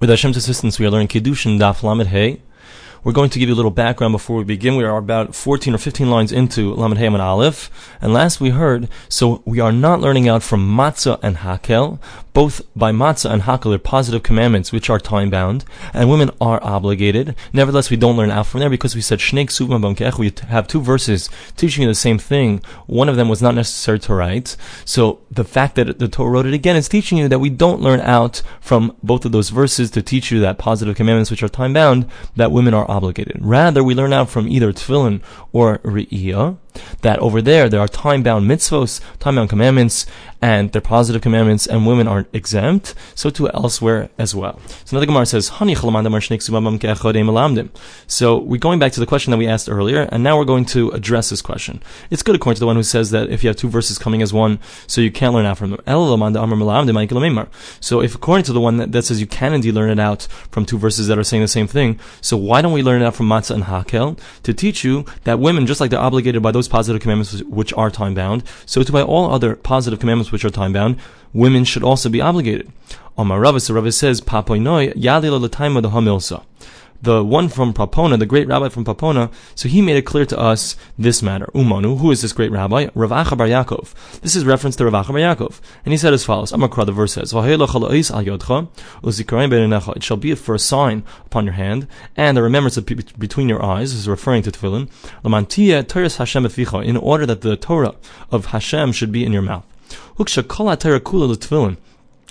With Hashem's assistance, we are learning Kiddushin Daf Lamed. We're going to give you a little background before we begin. We are about 14 or 15 lines into Lamed and Aleph. And last we heard, so we are not learning out from Matzah and Hakel. Both by Matzah and Hakel are positive commandments which are time bound, and women are obligated. Nevertheless, we don't learn out from there because we said Shnei Ksuvim. We have two verses teaching you the same thing. One of them was not necessary to write. So the fact that the Torah wrote it again is teaching you that we don't learn out from both of those verses to teach you that positive commandments which are time bound, that women are obligated. Rather, we learn out from either tefillin or re'iyah, that over there there are time-bound mitzvos, time-bound commandments, and they're positive commandments, and women aren't exempt. So too elsewhere as well. So another Gemara says, So we're going back to the question that we asked earlier, and now we're going to address this question. It's good according to the one who says that if you have two verses coming as one, so you can't learn out from them. So if according to the one that, that says you can indeed learn it out from two verses that are saying the same thing, so why don't we learn it out from matzah and hakel to teach you that women, just like they're obligated by those positive commandments which are time bound, so to by all other positive commandments which are time bound, women should also be obligated. Omar Ravis, the Ravis says, Papoinoi, Yadila Lataima the Hamilsa the one from Papona, the great rabbi from Papona, so he made it clear to us this matter. Umanu, who is this great rabbi? Rav Acha Bar Yaakov. This is reference to Rav Acha Bar Yaakov. And he said as follows, Amakra, the verse says, It shall be for a sign upon your hand, and the remembrance between your eyes, this is referring to tefillin, in order that the Torah of Hashem should be in your mouth.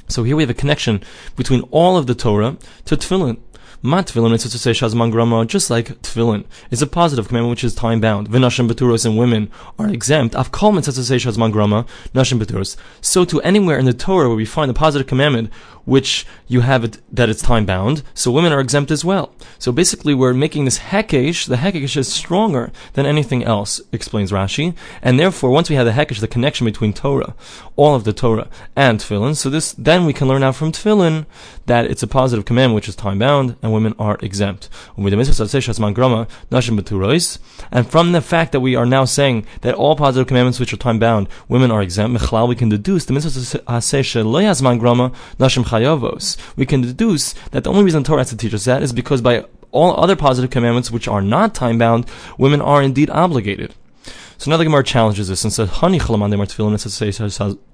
So here we have a connection between all of the Torah to tefillin. Ma mitzvah to say shazman grama, just like tefillin, is a positive commandment which is time bound. V'nashim beturos and women are exempt. Av kol mitzvah to say shazman grama, nashim beturos. So to anywhere in the Torah where we find a positive commandment which you have it that it's time bound, so women are exempt as well. So basically, we're making this hekesh. The hekesh is stronger than anything else, explains Rashi, and therefore, once we have the hekesh, the connection between Torah, all of the Torah, and tefillin, so this then we can learn out from tefillin that it's a positive command, which is time bound, and women are exempt. And from the fact that we are now saying that all positive commandments which are time bound, women are exempt, we can deduce the mitzvah chayavos, we can deduce that the only reason Torah has to teach us that is because by all other positive commandments which are not time bound, women are indeed obligated. So now the Gemara challenges this and says, Hani chalaman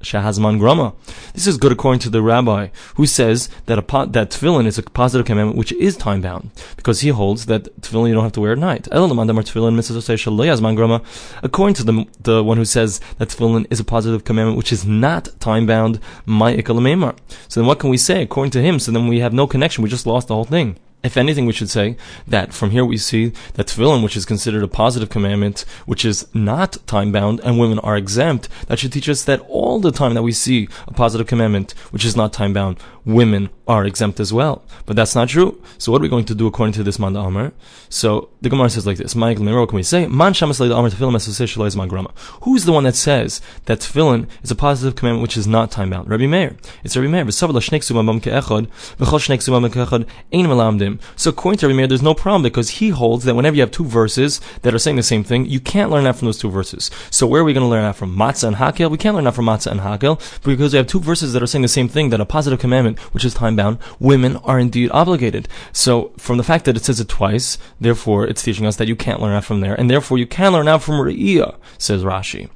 shahazman grama. This is good according to the rabbi who says that a that tefillin is a positive commandment which is time bound because he holds that tefillin you don't have to wear at night. According to the the one who says that tefillin is a positive commandment which is not time bound, my So then what can we say according to him? So then we have no connection. We just lost the whole thing. If anything, we should say that from here we see that tefillin, which is considered a positive commandment, which is not time bound, and women are exempt, that should teach us that all the time that we see a positive commandment, which is not time bound, women are exempt as well. But that's not true. So what are we going to do according to this Manda Amr? So the Gemara says like this, Michael Miro, can we say, Man. Who's the one that says that tefillin is a positive commandment which is not time bound? Rabbi Meir. It's Rabbi Meir. So according to Rabbi Meir, there's no problem because he holds that whenever you have two verses that are saying the same thing, you can't learn that from those two verses. So where are we going to learn that from? Matzah and Hakel? We can't learn that from Matzah and Hakel because we have two verses that are saying the same thing, that a positive commandment, which is time bound, women are indeed obligated. So from the fact that it says it twice, therefore it's teaching us that you can't learn that from there, and therefore you can learn out from Re'iyah, says Rashi.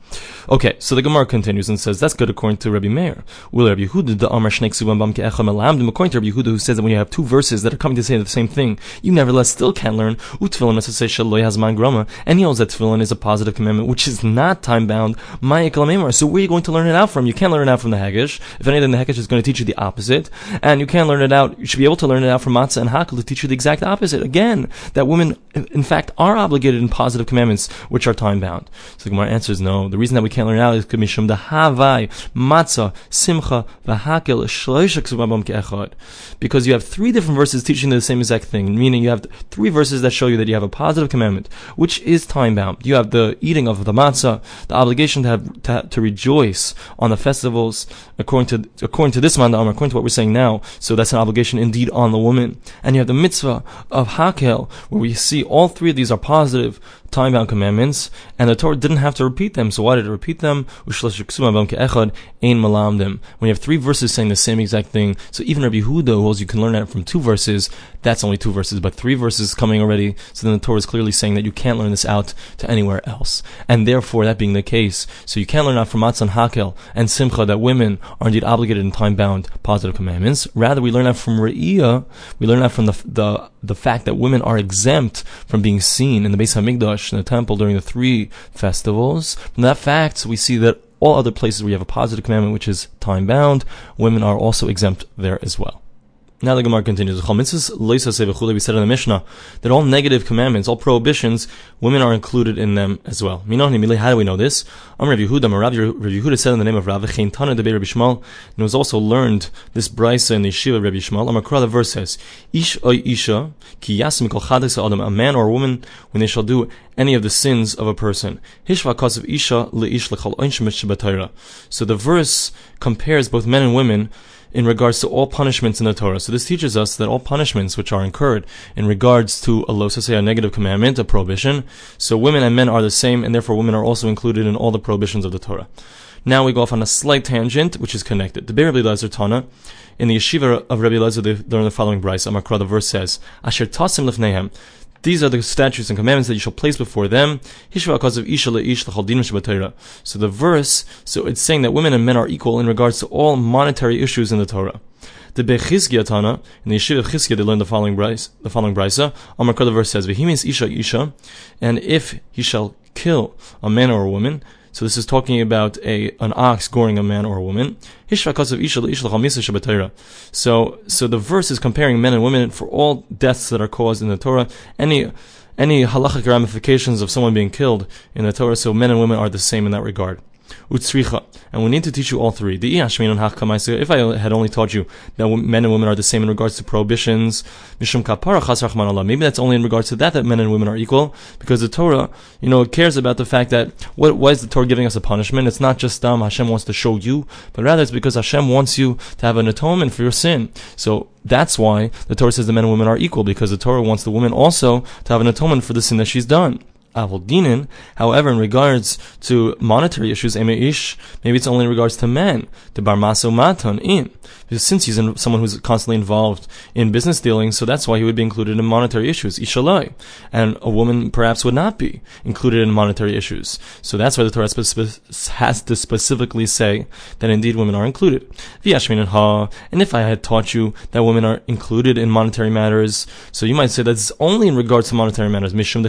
Okay, so the Gemara continues and says that's good according to Rabbi Meir. Will Rabbi Yehuda the Amar Shnei According to Rabbi Yehuda, who says that when you have two verses that are coming to say the same thing, you nevertheless still can learn Utfilin Grama, and he that Tefillin is a positive commandment which is not time bound. So where are you going to learn it out from? You can't learn it out from the hekesh. If anything, the hekesh is going to teach you the opposite, and you can't learn it out. You should be able to learn it out from Matzah and Hakel to teach you the exact opposite. Again, that women in fact are obligated in positive commandments which are time bound. So the Gemara answers no. The reason that we can't learn it out is mishum the havai matzah simcha v'hakel keechad. Because you have three different verses teaching the same exact thing, meaning you have three verses that show you that you have a positive commandment, which is time bound. You have the eating of the matzah, the obligation to have to, to rejoice on the festivals, according to according to this man, according to what we're saying now. So that's an obligation indeed on the woman. And you have the mitzvah of hakel, where we see all three of these are positive time bound commandments, and the Torah didn't have to repeat them. So why did it repeat them? When you have three verses saying the same exact thing, so even Rabbi Huda holds you can learn that from two verses. That's only two verses, but three verses coming already. So then the Torah is clearly saying that you can't learn this out to anywhere else, and therefore that being the case, so you can't learn out from Matzah Hakel and Simcha that women are indeed obligated in time bound positive commandments. Rather, we learn that from Re'iyah. We learn that from the the the fact that women are exempt from being seen in the Beis Hamikdash in the temple during the three festivals. From that fact, we see that all other places where you have a positive commandment, which is time bound, women are also exempt there as well. Now the Gemara continues. We said in the Mishnah that all negative commandments, all prohibitions, women are included in them as well. How do we know this? Rav Yehuda Rav Yehuda said in the name of Rav de Rabbi Shmuel, and it was also learned this brisa in the yeshiva of Rabbi Shmuel. Amakra, the verse says, Ish oy isha, ki yasim a man or a woman, when they shall do any of the sins of a person. Hishva isha So the verse compares both men and women in regards to all punishments in the Torah. So this teaches us that all punishments which are incurred in regards to a say a negative commandment, a prohibition, so women and men are the same, and therefore women are also included in all the prohibitions of the Torah. Now we go off on a slight tangent, which is connected. The Rabbi Lezer Tana, in the yeshiva of Rabbi Lezer, they learn the following brisa. Amakra, the verse says, "Asher tasim lefnehem." These are the statutes and commandments that you shall place before them. So the verse, so it's saying that women and men are equal in regards to all monetary issues in the Torah. The Bechizkiya Tana, in the Yeshiva of Chizkiya, they learn the following brisa. The following brisa. Amar the verse says, "V'himis isha isha," and if he shall kill a man or a woman, so this is talking about a an ox goring a man or a woman. So, so the verse is comparing men and women for all deaths that are caused in the Torah. Any any halachic ramifications of someone being killed in the Torah. So men and women are the same in that regard utzricha. And we need to teach you all three. The If I had only taught you that men and women are the same in regards to prohibitions, mishum kapara maybe that's only in regards to that that men and women are equal, because the Torah, you know, cares about the fact that what, why is the Torah giving us a punishment? It's not just um, Hashem wants to show you, but rather it's because Hashem wants you to have an atonement for your sin. So that's why the Torah says the men and women are equal, because the Torah wants the woman also to have an atonement for the sin that she's done. Avoldinin. However, in regards to monetary issues, maybe it's only in regards to men. The barmaso maton in. Since he's in, someone who's constantly involved in business dealings, so that's why he would be included in monetary issues. Ishalai. And a woman perhaps would not be included in monetary issues. So that's why the Torah has to specifically say that indeed women are included. V'yashmin and ha, and if I had taught you that women are included in monetary matters, so you might say that's only in regards to monetary matters. Mishum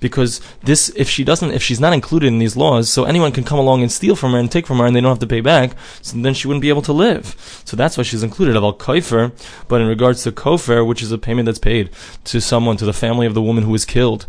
because this, if she doesn't, if she's not included in these laws, so anyone can come along and steal from her and take from her, and they don't have to pay back. So then she wouldn't be able to live. So that's why she's included of al. But in regards to kofer, which is a payment that's paid to someone, to the family of the woman who was killed.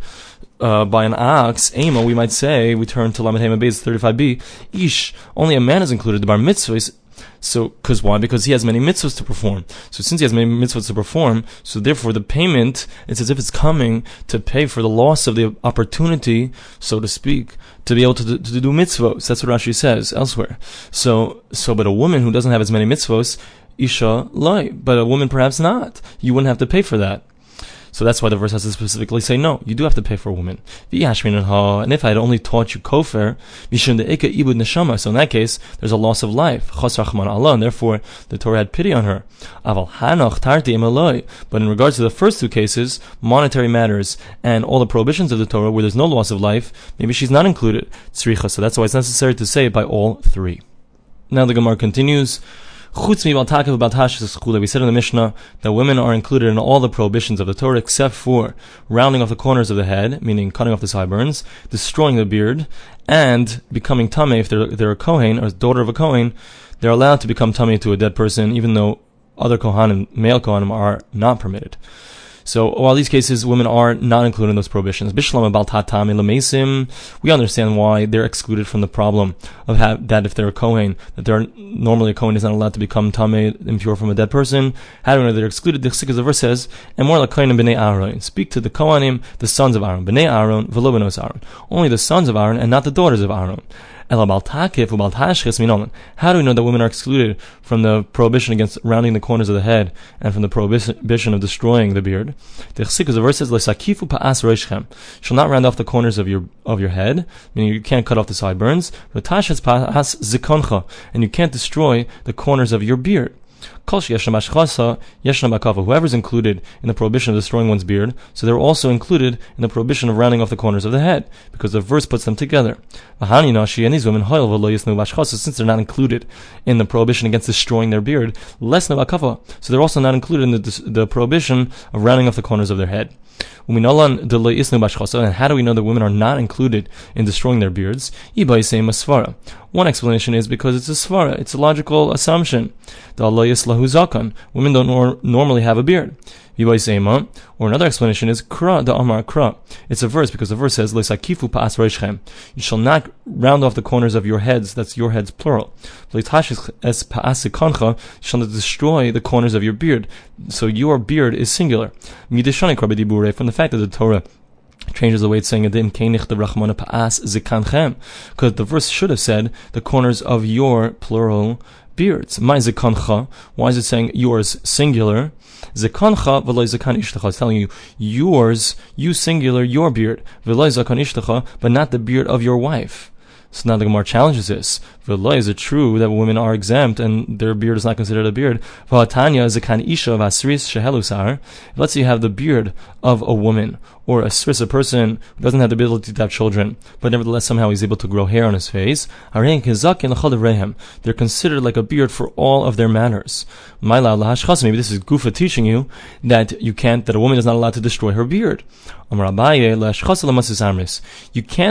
Uh, by an ox, Ema, we might say, we turn to Lamed Hema Beis 35b, Ish, only a man is included. The bar mitzvah is so, because why? Because he has many mitzvahs to perform. So since he has many mitzvahs to perform, so therefore the payment, it's as if it's coming to pay for the loss of the opportunity, so to speak, to be able to, to, to do mitzvahs. That's what Rashi says elsewhere. So, so, but a woman who doesn't have as many mitzvahs, Isha lie, but a woman perhaps not. You wouldn't have to pay for that. So that's why the verse has to specifically say, no, you do have to pay for a woman. And if I had only taught you kofer, so in that case, there's a loss of life. And therefore, the Torah had pity on her. But in regards to the first two cases, monetary matters and all the prohibitions of the Torah where there's no loss of life, maybe she's not included. So that's why it's necessary to say it by all three. Now the Gemara continues. Chutz mi We said in the Mishnah that women are included in all the prohibitions of the Torah except for rounding off the corners of the head, meaning cutting off the sideburns, destroying the beard, and becoming tame if they're, they're a Kohen or daughter of a Kohen. They're allowed to become tame to a dead person, even though other Kohanim, male Kohanim, are not permitted. So while these cases women are not included in those prohibitions, Bishlam about tatami lemeisim, we understand why they're excluded from the problem of have, that if they're a Kohen, that they're normally a Kohen is not allowed to become Tame impure from a dead person. How do we know they're excluded? The verse says, and more like Kohen b'nei Aaron. Speak to the Kohanim, the sons of Aaron, b'nei Aaron, v'lo Aaron. Only the sons of Aaron and not the daughters of Aaron. How do we know that women are excluded from the prohibition against rounding the corners of the head and from the prohibition of destroying the beard? The verse says, Shall not round off the corners of your of your head, meaning you can't cut off the sideburns. And you can't destroy the corners of your beard. Whoever is included in the prohibition of destroying one's beard, so they're also included in the prohibition of rounding off the corners of the head, because the verse puts them together. And these women, since they're not included in the prohibition against destroying their beard, less so they're also not included in the, the prohibition of rounding off the corners of their head. And how do we know that women are not included in destroying their beards? One explanation is because it's a svara, it's a logical assumption. Women don't nor- normally have a beard. Or another explanation is kra da amar kra. It's a verse because the verse says You shall not round off the corners of your heads. That's your heads plural. You shall not destroy the corners of your beard. So your beard is singular. From the fact that the Torah changes the way it's saying it Pa'as. Because the verse should have said the corners of your plural beards. My Zikancha. Why is it saying yours singular? Zekancha v'loy zekan ishtecha. It's telling you yours, you singular, your beard, v'loy zekan ishtecha, but not the beard of your wife. So now the Gemara challenges this. V'loy, is it true that women are exempt and their beard is not considered a beard? V'hatanya is a kan isha of asris shehelusar. Let's say you have the beard of a woman or a sris, a person who doesn't have the ability to have children, but nevertheless somehow he's able to grow hair on his face. They're considered like a beard for all of their manners. Maybe this is Gufa teaching you that you can't, that a woman is not allowed to destroy her beard. You can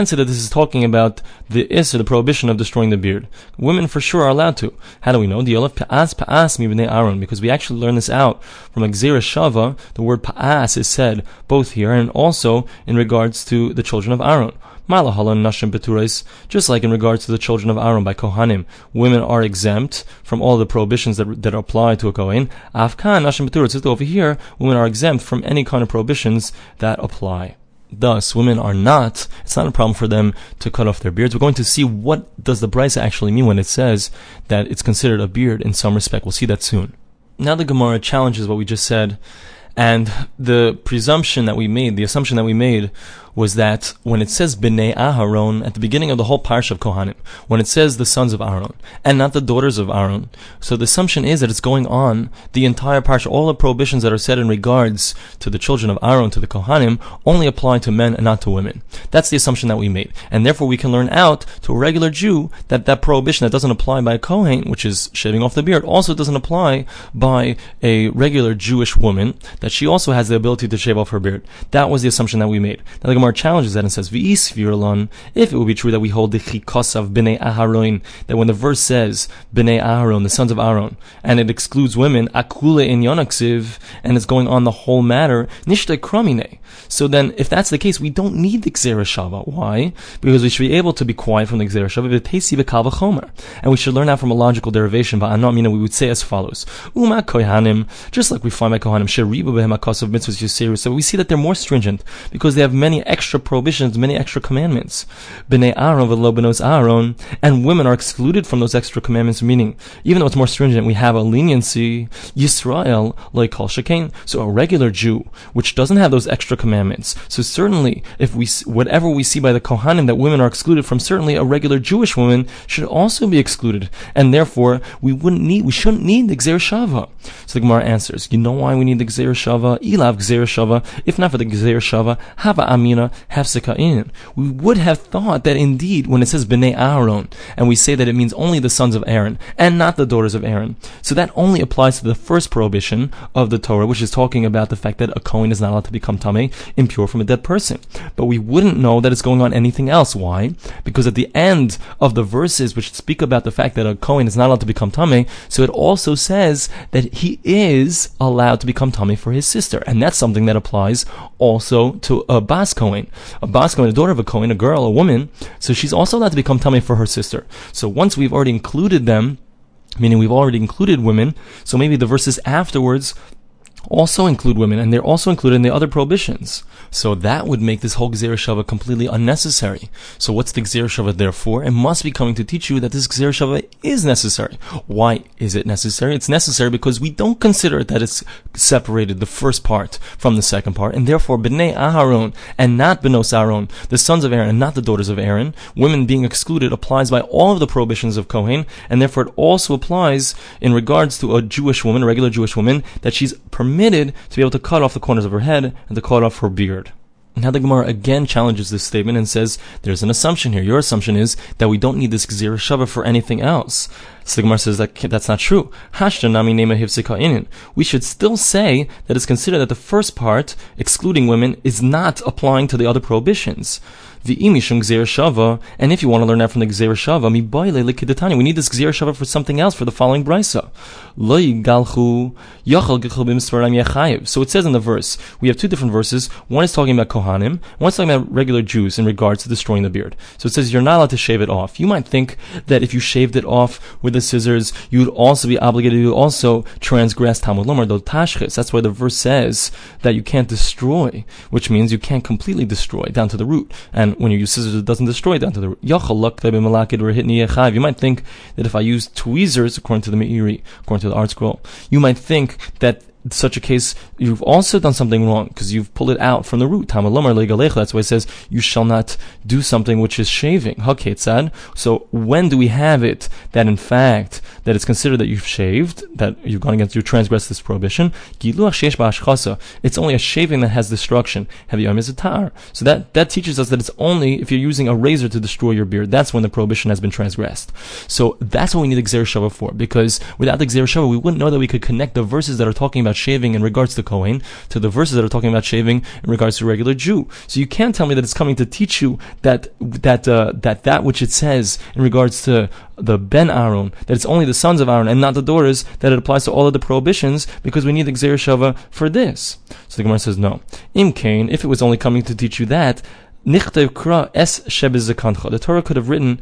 say that this is talking about the is the prohibition of destroying the beard. Women for sure are allowed to. How do we know? The Olaf Pa'as Pa'as Aaron, because we actually learn this out from Gzera Shava. The word Pa'as is said both here and also in regards to the children of Aaron. Just like in regards to the children of Aaron by Kohanim, women are exempt from all the prohibitions that, that apply to a Kohen. Afkan Nashim Beturais, over here, women are exempt from any kind of prohibitions that apply. Thus, women are not, it's not a problem for them to cut off their beards. We're going to see what does the Brisa actually mean when it says that it's considered a beard in some respect. We'll see that soon. Now the Gemara challenges what we just said, and the presumption that we made, the assumption that we made was that when it says Bnei Aharon at the beginning of the whole parsha of Kohanim, when it says the sons of Aaron and not the daughters of Aaron, so the assumption is that it's going on the entire parsha. All the prohibitions that are said in regards to the children of Aaron, to the Kohanim, only apply to men and not to women. That's the assumption that we made, and therefore we can learn out to a regular Jew that that prohibition that doesn't apply by a Kohen, which is shaving off the beard, also doesn't apply by a regular Jewish woman that she also has the ability to shave off her beard. That was the assumption that we made. Now, the Gemara challenges that and says, V'is if it would be true that we hold the chikos of b'nei Aharon, that when the verse says b'nei Aharon, the sons of Aaron, and it excludes women, akule in yonaksiv, and it's going on the whole matter, nishte kramine. So then, if that's the case, we don't need the Gzera Shava. Why? Because we should be able to be quiet from the Gzera Shava, and we should learn that from a logical derivation, but Anamina, we would say as follows, Uma Kohanim, just like we find by Kohanim, Sheriba Behem Akasav Mitzvahs so we see that they're more stringent, because they have many extra prohibitions, many extra commandments. Bnei Aaron v'lo benos Aaron, and women are excluded from those extra commandments. Meaning, even though it's more stringent, we have a leniency. Yisrael like kol shekain. So a regular Jew, which doesn't have those extra commandments. So certainly, if we whatever we see by the Kohanim that women are excluded from, certainly a regular Jewish woman should also be excluded, and therefore we wouldn't need, we shouldn't need the Gzer Shava. So the Gemara answers, you know why we need the Gzer Shava? Ilav Gzer Shava. If not for the Gzer Shava, Hava Hefseka We would have thought that indeed, when it says bnei Aaron, and we say that it means only the sons of Aaron and not the daughters of Aaron, so that only applies to the first prohibition of the Torah, which is talking about the fact that a Kohen is not allowed to become tame, impure from a dead person. But we wouldn't know that it's going on anything else. Why? Because at the end of the verses which speak about the fact that a Kohen is not allowed to become tame, so it also says that he is allowed to become tame for his sister, and that's something that applies also to a Bas Kohen. Kohen. A Bas Kohen, a daughter of a Kohen, a girl, a woman, so she's also allowed to become tummy for her sister. So once we've already included them, meaning we've already included women, so maybe the verses afterwards also include women, and they're also included in the other prohibitions. So that would make this whole Gzera Shava completely unnecessary. So what's the Gzera Shava there for? It must be coming to teach you that this Gzera Shava is necessary. Why is it necessary? It's necessary because we don't consider that it's separated the first part from the second part, and therefore Bnei Aharon and not Benos Aaron, the sons of Aaron and not the daughters of Aaron, women being excluded applies by all of the prohibitions of Kohen, and therefore it also applies in regards to a Jewish woman, a regular Jewish woman, that she's permitted to be able to cut off the corners of her head and to cut off her beard. Now the Gemara again challenges this statement and says there's an assumption here. Your assumption is that we don't need this Gzira Shava for anything else. So the Gemara says that that's not true. We should still say that it's considered that the first part, excluding women, is not applying to the other prohibitions imishum gzera shava, and if you want to learn that from the gzera shava, mi. We need this gzera shava for something else for the following brisa. Lo yigalchu yachal. So it says in the verse, we have two different verses. One is talking about kohanim, one is talking about regular Jews in regards to destroying the beard. So it says you're not allowed to shave it off. You might think that if you shaved it off with the scissors, you would also be obligated to also transgress Talmud Lomar, the tashchis. That's why the verse says that you can't destroy, which means you can't completely destroy down to the root. And and when you use scissors, it doesn't destroy down to the You might think that if I use tweezers, according to the Meiri, according to the ArtScroll, you might think that such a case, you've also done something wrong because you've pulled it out from the root. That's why it says you shall not do something which is shaving. So when do we have it that in fact that it's considered that you've shaved, that you've gone against, you transgressed this prohibition? It's only a shaving that has destruction. So that, that teaches us that it's only if you're using a razor to destroy your beard. That's when the prohibition has been transgressed. So that's what we need the Xer for because without the Xer we wouldn't know that we could connect the verses that are talking about about shaving in regards to Kohen to the verses that are talking about shaving in regards to regular Jew. So you can't tell me that it's coming to teach you that that uh, that that which it says in regards to the Ben Aaron, that it's only the sons of Aaron and not the daughters, that it applies to all of the prohibitions because we need the Shava for this. So the Gemara says no. Im Kain, if it was only coming to teach you that, Nichtev Kra Es The Torah could have written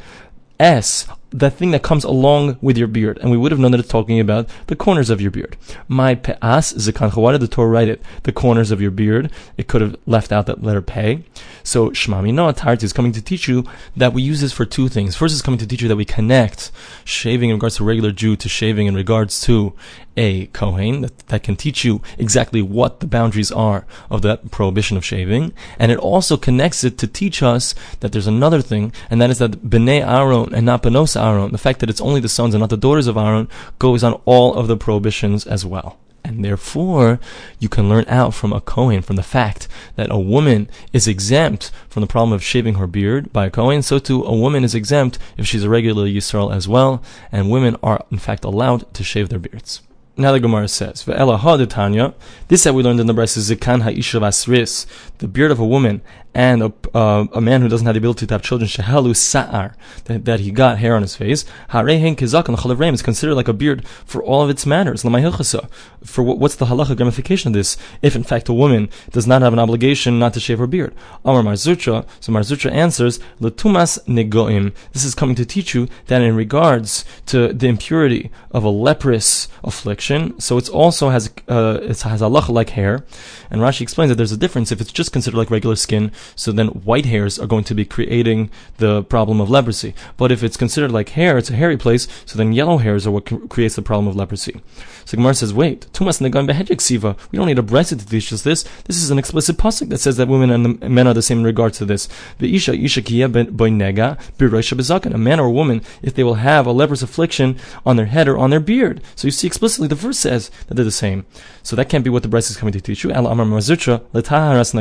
S the thing that comes along with your beard, and we would have known that it's talking about the corners of your beard. My pe'as zekancha. Why did the Torah write it? The corners of your beard. It could have left out that letter pei. So shmami no Tarti is coming to teach you that we use this for two things. First, is coming to teach you that we connect shaving in regards to regular Jew to shaving in regards to a Kohen that, that can teach you exactly what the boundaries are of that prohibition of shaving. And it also connects it to teach us that there's another thing, and that is that Bnei Aaron and not Aaron, the fact that it's only the sons and not the daughters of Aaron, goes on all of the prohibitions as well. And therefore, you can learn out from a Kohen, from the fact that a woman is exempt from the problem of shaving her beard by a Kohen, so too a woman is exempt if she's a regular Yisrael as well, and women are in fact allowed to shave their beards. Now the Gemara says, "Ve'ela ha This that we learned in the Brisa is zikan ha'isha vasris, the beard of a woman and a, uh, a man who doesn't have the ability to have children, shehalu sa'ar, that, that he got hair on his face, harehen kizak and is considered like a beard for all of its manners. For what, what's the halacha ramification of this? If in fact a woman does not have an obligation not to shave her beard. Amar Mar Zutra, so Mar Zutra answers, letumas negoim. This is coming to teach you that in regards to the impurity of a leprous affliction, so it also has, uh, it has halacha like hair, and Rashi explains that there's a difference if it's just considered like regular skin, so then white hairs are going to be creating the problem of leprosy. But if it's considered like hair, it's a hairy place, so then yellow hairs are what creates the problem of leprosy. So Gemara says, wait, tumas negan behedjik siva. We don't need a brisa to teach us this. This is an explicit pasuk that says that women and men are the same in regards to this. The isha A man or a woman, if they will have a leprous affliction on their head or on their beard. So you see explicitly the verse says that they're the same. So that can't be what the brisa is coming to teach you. Amar Mar Zutra letaharas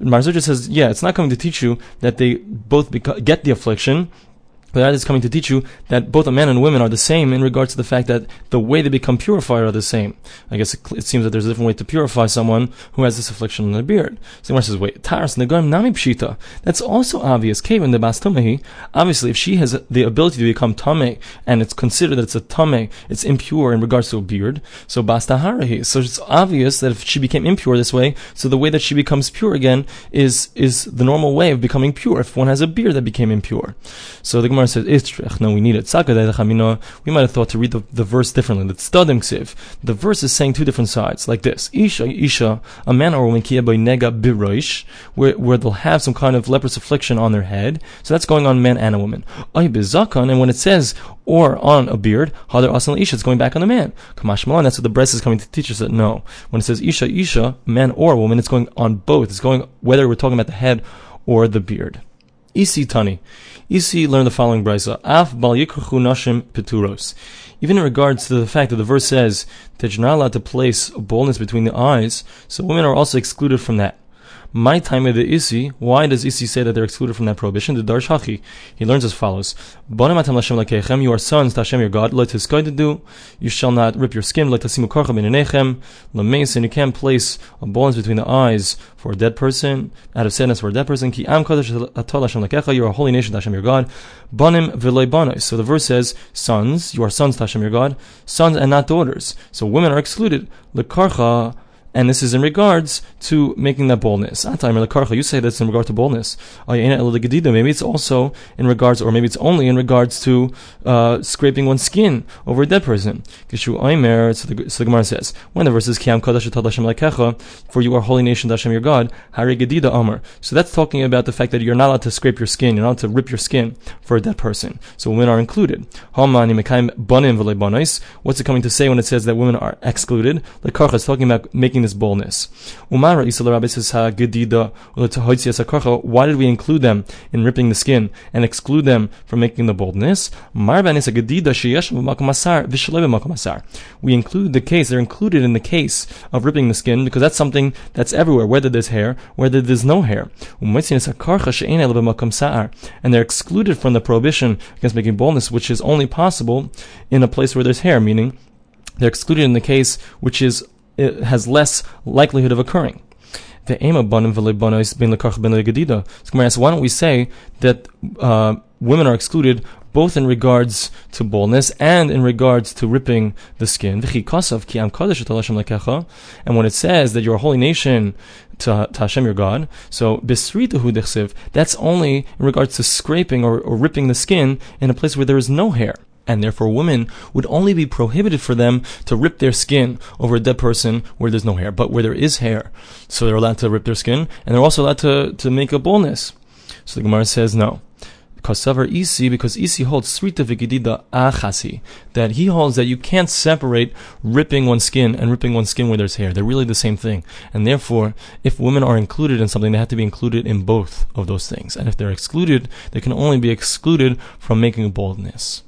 Mar Zutra says, yeah, it's not coming to teach you that they both beca- get the affliction, but that is coming to teach you that both a man and women are the same in regards to the fact that the way they become purified are the same. I guess it, it seems that there's a different way to purify someone who has this affliction on their beard. So Gemara says, wait, Taras Negoim Nami Pshita. That's also obvious. Kevin the Bastumehi. Obviously, if she has the ability to become Tame, and it's considered that it's a Tame, it's impure in regards to a beard, so Bastaharahi. So it's obvious that if she became impure this way, so the way that she becomes pure again is, is the normal way of becoming pure if one has a beard that became impure. So the Gemara Gemara says, Istrich. No, we need it. We might have thought to read the, the verse differently. The Stadim Ksiv. The verse is saying two different sides, like this. Isha, Isha, a man or a woman, by nega biroish, where, where they'll have some kind of leprous affliction on their head. So that's going on men and a woman. Ay and when it says, or on a beard, hadar asan isha, it's going back on the man. Kamash Malan, that's what the breast is coming to teach us that no. When it says Isha, Isha, man or woman, it's going on both. It's going, whether we're talking about the head or the beard. Isi Tani. Isi learned the following brisa. Af bal nashim peturos. Even in regards to the fact that the verse says that you're not allowed to place a boldness between the eyes, so women are also excluded from that. My time of the Isi, why does Isi say that they're excluded from that prohibition? The Darsh Hachi, he learns as follows. You are sons to Hashem your God, let his to do, you shall not rip your skin, let tasimu korcha binenechem, and you can't place a bones between the eyes for a dead person, out of sadness for a dead person, ki am kodesh atol Hashem lakecha, you are a holy nation to Hashem your God, banim v'loy So the verse says, sons, you are sons to Hashem your God, sons and not daughters. So women are excluded. Lekarcha, and this is in regards to making that boldness. You say that's in regard to boldness. Maybe it's also in regards, or maybe it's only in regards to uh, scraping one's skin over a dead person. So the, so the Gemara says, when the verse is for you are holy nation Hashem your God, So that's talking about the fact that you're not allowed to scrape your skin, you're not allowed to rip your skin for a dead person. So women are included. What's it coming to say when it says that women are excluded? It's talking about making this boldness. Why did we include them in ripping the skin and exclude them from making the boldness? We include the case, they're included in the case of ripping the skin because that's something that's everywhere, whether there's hair, whether there's no hair. And they're excluded from the prohibition against making boldness, which is only possible in a place where there's hair, meaning they're excluded in the case which is has less likelihood of occurring. The why don't we say that uh, women are excluded both in regards to boldness and in regards to ripping the skin. And when it says that you're a holy nation to, to Hashem your God, so that's only in regards to scraping or, or ripping the skin in a place where there is no hair and therefore women would only be prohibited for them to rip their skin over a dead person where there's no hair, but where there is hair, so they're allowed to rip their skin, and they're also allowed to, to make a boldness. So the Gemara says no. Kasavar Isi, because Isi holds Srita Achasi, that he holds that you can't separate ripping one's skin and ripping one's skin where there's hair. They're really the same thing. And therefore, if women are included in something, they have to be included in both of those things. And if they're excluded, they can only be excluded from making a boldness.